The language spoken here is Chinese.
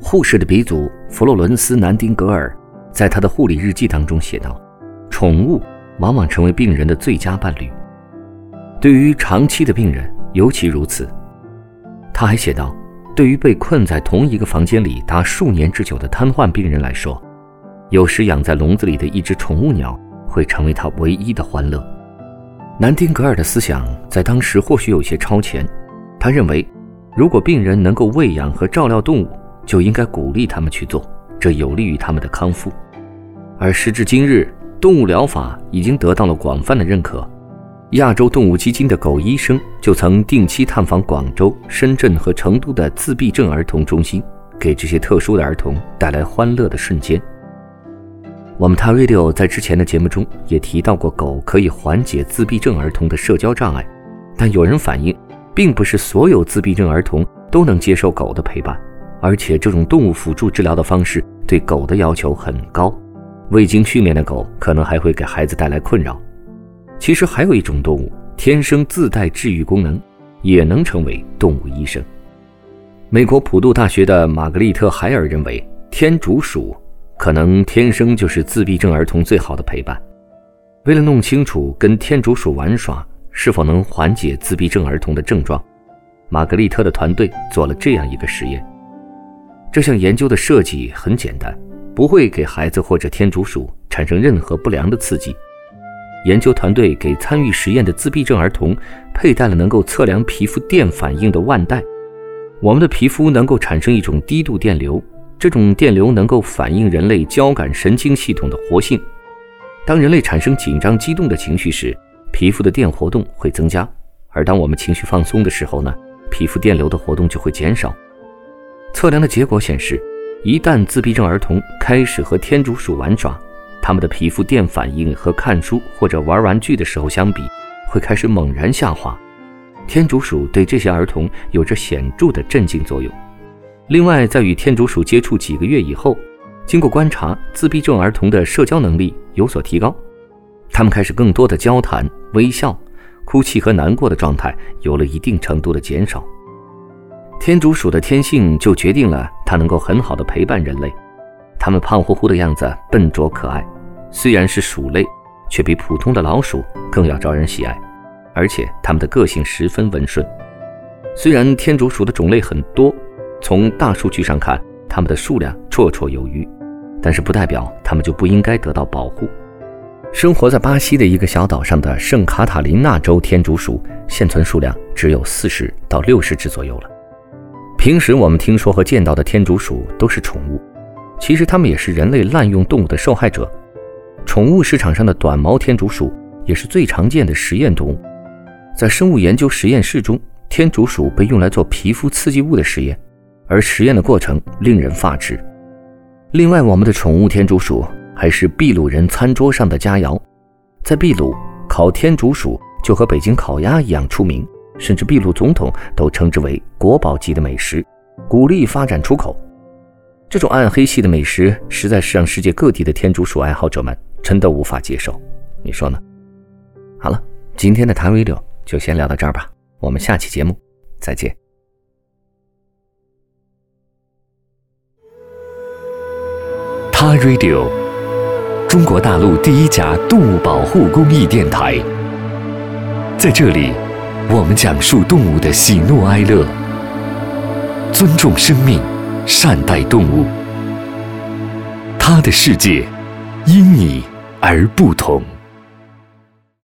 护士的鼻祖弗洛伦斯·南丁格尔在他的护理日记当中写道：“宠物往往成为病人的最佳伴侣，对于长期的病人尤其如此。”他还写道：“对于被困在同一个房间里达数年之久的瘫痪病人来说。”有时养在笼子里的一只宠物鸟会成为他唯一的欢乐。南丁格尔的思想在当时或许有些超前，他认为，如果病人能够喂养和照料动物，就应该鼓励他们去做，这有利于他们的康复。而时至今日，动物疗法已经得到了广泛的认可。亚洲动物基金的狗医生就曾定期探访广州、深圳和成都的自闭症儿童中心，给这些特殊的儿童带来欢乐的瞬间。我们 t Radio 在之前的节目中也提到过，狗可以缓解自闭症儿童的社交障碍，但有人反映，并不是所有自闭症儿童都能接受狗的陪伴，而且这种动物辅助治疗的方式对狗的要求很高，未经训练的狗可能还会给孩子带来困扰。其实还有一种动物天生自带治愈功能，也能成为动物医生。美国普渡大学的玛格丽特·海尔认为，天竺鼠。可能天生就是自闭症儿童最好的陪伴。为了弄清楚跟天竺鼠玩耍是否能缓解自闭症儿童的症状，玛格丽特的团队做了这样一个实验。这项研究的设计很简单，不会给孩子或者天竺鼠产生任何不良的刺激。研究团队给参与实验的自闭症儿童佩戴了能够测量皮肤电反应的腕带。我们的皮肤能够产生一种低度电流。这种电流能够反映人类交感神经系统的活性。当人类产生紧张、激动的情绪时，皮肤的电活动会增加；而当我们情绪放松的时候呢，皮肤电流的活动就会减少。测量的结果显示，一旦自闭症儿童开始和天竺鼠玩耍，他们的皮肤电反应和看书或者玩玩具的时候相比，会开始猛然下滑。天竺鼠对这些儿童有着显著的镇静作用。另外，在与天竺鼠接触几个月以后，经过观察，自闭症儿童的社交能力有所提高，他们开始更多的交谈、微笑，哭泣和难过的状态有了一定程度的减少。天竺鼠的天性就决定了它能够很好的陪伴人类，它们胖乎乎的样子笨拙可爱，虽然是鼠类，却比普通的老鼠更要招人喜爱，而且它们的个性十分温顺。虽然天竺鼠的种类很多。从大数据上看，它们的数量绰绰有余，但是不代表它们就不应该得到保护。生活在巴西的一个小岛上的圣卡塔琳娜州天竺鼠，现存数量只有四十到六十只左右了。平时我们听说和见到的天竺鼠都是宠物，其实它们也是人类滥用动物的受害者。宠物市场上的短毛天竺鼠也是最常见的实验动物，在生物研究实验室中，天竺鼠被用来做皮肤刺激物的实验。而实验的过程令人发指。另外，我们的宠物天竺鼠还是秘鲁人餐桌上的佳肴。在秘鲁，烤天竺鼠就和北京烤鸭一样出名，甚至秘鲁总统都称之为国宝级的美食，鼓励发展出口。这种暗黑系的美食，实在是让世界各地的天竺鼠爱好者们真的无法接受。你说呢？好了，今天的谈 Radio 就先聊到这儿吧，我们下期节目再见。他 Radio，中国大陆第一家动物保护公益电台。在这里，我们讲述动物的喜怒哀乐，尊重生命，善待动物。他的世界，因你而不同。